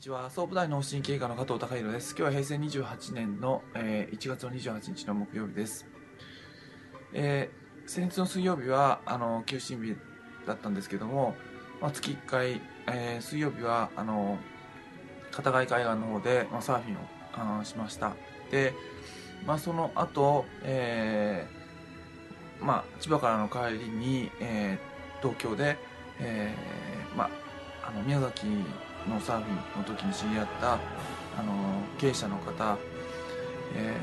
にちは。総武大脳神経科の加藤孝弘です。今日は平成28年の、えー、1月の28日の木曜日です、えー、先日の水曜日はあの休診日だったんですけども、まあ、月1回、えー、水曜日はあの片貝海岸の方で、まあ、サーフィンをあしました。で、まあ、その後、えーまあ、千葉からの帰りに、えー、東京で、えーまあ、あの宮崎のサーフィンの時に知り合ったあの経営者の方、え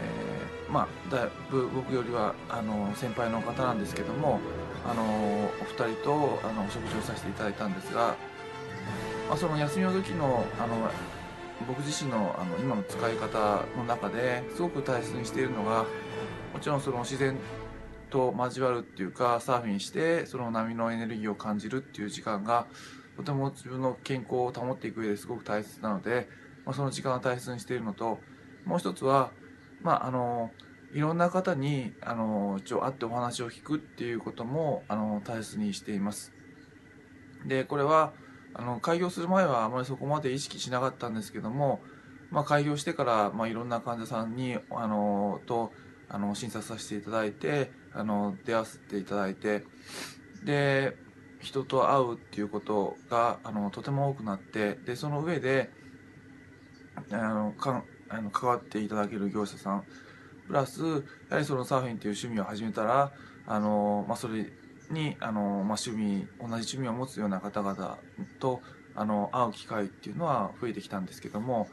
ー、まあだいぶ僕よりはあの先輩の方なんですけどもあのお二人とあのお食事をさせていただいたんですが、まあ、その休みの時のあの僕自身のあの今の使い方の中ですごく大切にしているのがもちろんその自然と交わるっていうかサーフィンしてその波のエネルギーを感じるっていう時間がとても自分の健康を保っていく上ですごく大切なので、まあ、その時間を大切にしているのともう一つは、まあ、あのいろんな方にあの一応会ってお話を聞くっていうこともあの大切にしています。でこれはあの開業する前はあまりそこまで意識しなかったんですけども、まあ、開業してから、まあ、いろんな患者さんにあのとあの診察させていただいてあの出会わせていただいてで人と会うっていうことがあのとても多くなってでその上であのかあの関わっていただける業者さんプラスやはりそのサーフィンっていう趣味を始めたらあの、まあ、それにあの、まあ、趣味同じ趣味を持つような方々とあの会う機会っていうのは増えてきたんですけども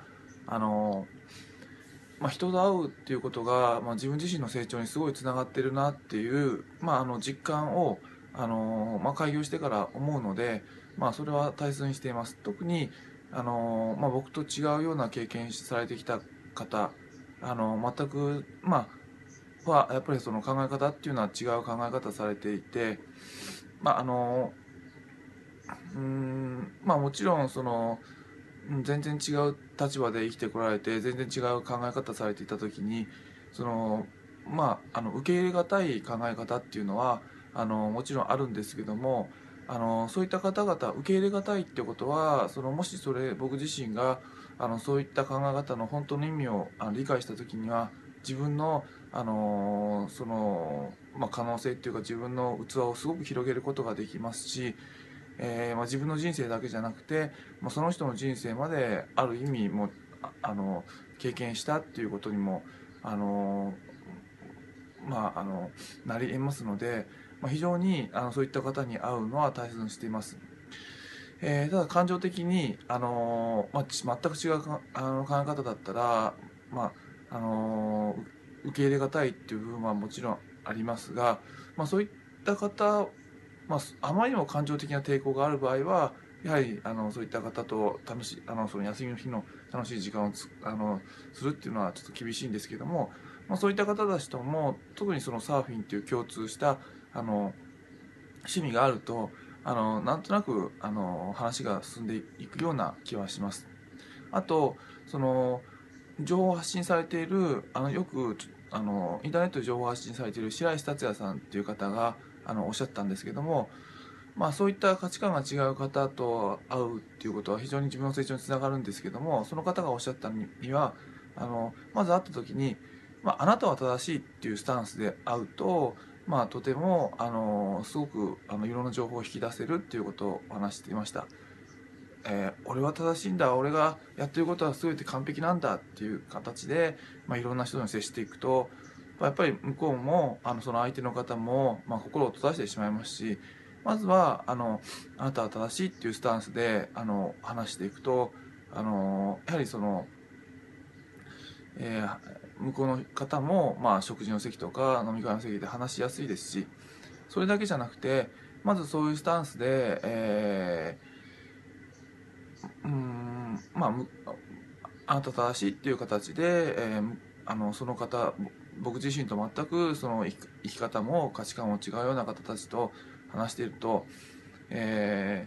あの、まあ、人と会うっていうことが、まあ、自分自身の成長にすごいつながってるなっていう、まあ、あの実感をあのまあ、開業してから思うので、まあ、それは大切にしています。特にあの、まあ、僕と違うような経験されてきた方あの全くまあはやっぱりその考え方っていうのは違う考え方されていてまああのうんまあもちろんその全然違う立場で生きてこられて全然違う考え方されていた時にそのまああの受け入れがたい考え方っていうのはあのもちろんあるんですけどもあのそういった方々受け入れがたいってことはそのもしそれ僕自身があのそういった考え方の本当の意味をあの理解した時には自分のあのその、まあ、可能性っていうか自分の器をすごく広げることができますし、えーまあ、自分の人生だけじゃなくて、まあ、その人の人生まである意味もあの経験したっていうことにもあのまああのなり得ますので。まあ、非常にあのそういった方に会うのは大切にしています。えー、ただ感情的に、あのまあ、全く違うあの考え方だったら、まああの受け入れがたいっていう部分はもちろんありますが、まあ、そういった方、まあ、あまりにも感情的な抵抗がある場合はやはりあのそういった方と楽しあのその休みの日の楽しい時間をあのするっていうのはちょっと厳しいんですけども、まあ、そういった方たちとも特にそのサーフィンっていう共通したあの趣味があるとあのなんとなくあの話が進んでいくような気はします。あとその情報発信されているあのよくあのインターネットで情報発信されている白石達也さんっていう方があのおっしゃったんですけども、まあ、そういった価値観が違う方と会うっていうことは非常に自分の成長につながるんですけどもその方がおっしゃったにはあのまず会った時に、まあ、あなたは正しいっていうスタンスで会うとまあ、とてもあのすごくあのいろんな情報を引き出せるっていうことを話していました。えー、俺は正しいんだ俺がやってることは全て完璧なんだっていう形で、まあ、いろんな人に接していくとやっぱり向こうもあのその相手の方も、まあ、心を閉ざしてしまいますしまずはあのあなたは正しいっていうスタンスであの話していくとあのやはりその、えー、向こうの方も、まあ、食事の席とか飲み会の席で話しやすいですしそれだけじゃなくてまずそういうスタンスで、えー、うんまああなた正しいっていう形で、えー、あのその方僕自身と全くその生き方も価値観も違うような方たちと話していると、え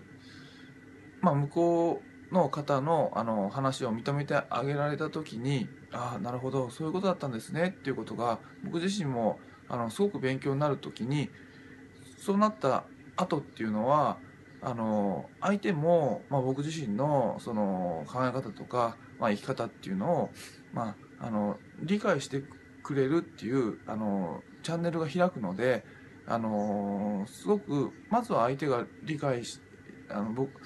ー、まあ、向こうの方のあの話を認めてあげられた時にああなるほどそういうことだったんですねっていうことが僕自身もあのすごく勉強になる時にそうなった後っていうのはあの相手も、まあ、僕自身のその考え方とか、まあ、生き方っていうのを、まあ、あの理解してくれるっていうあのチャンネルが開くのであのすごくまずは相手が理解してあの僕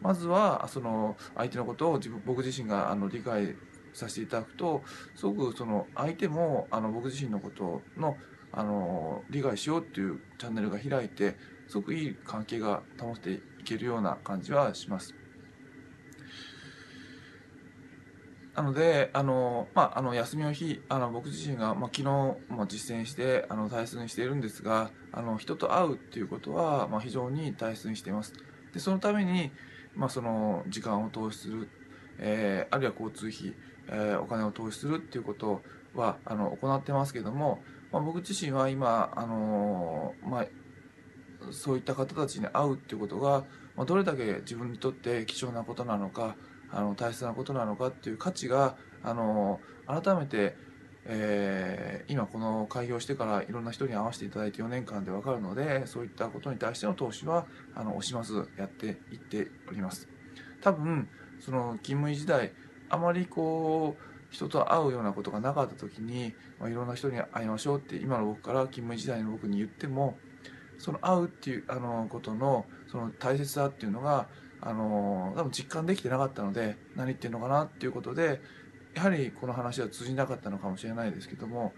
まずはその相手のことを自分僕自身があの理解させていただくとすごくその相手もあの僕自身のことのあの理解しようっていうチャンネルが開いてすごくいい関係が保っていけるような感じはします。なので、あの、まあ、あの、休みの日、あの、僕自身が、まあ、昨日、まあ、実践して、あの、大切にしているんですが、あの、人と会うっていうことは、まあ、非常に大切にしています。で、そのために、まあ、その、時間を投資する、えー、あるいは交通費、えー、お金を投資するっていうことは、あの、行ってますけども、まあ、僕自身は今、あのまあ、そういった方たちに会うっていうことが、まあ、どれだけ自分にとって貴重なことなのかあの大切なことなのかっていう価値があの改めて、えー、今この開業してからいろんな人に会わせていただいて4年間で分かるのでそういったことに対しての投資はあの惜しまずやっていっております。多分その勤務医時代あまりこう人と会うようなことがなかった時に、まあ、いろんな人に会いましょうって今の僕から勤務医時代の僕に言ってもその会うっていうあのことのその大切さっていうのがあの多分実感できてなかったので何言ってんのかなっていうことでやはりこの話は通じなかったのかもしれないですけどもやっ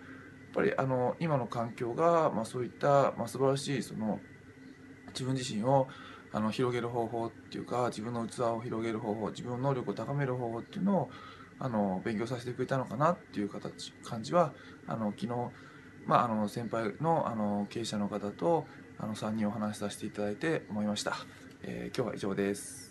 ぱりあの今の環境が、まあ、そういった、まあ、素晴らしいその自分自身をあの広げる方法っていうか自分の器を広げる方法自分の能力を高める方法っていうのをあの勉強させてくれたのかなっていう形感じはあの昨日、まあ、あの先輩のあの経営者の方とあの3人お話しさせていただいて思いました、えー、今日は以上です。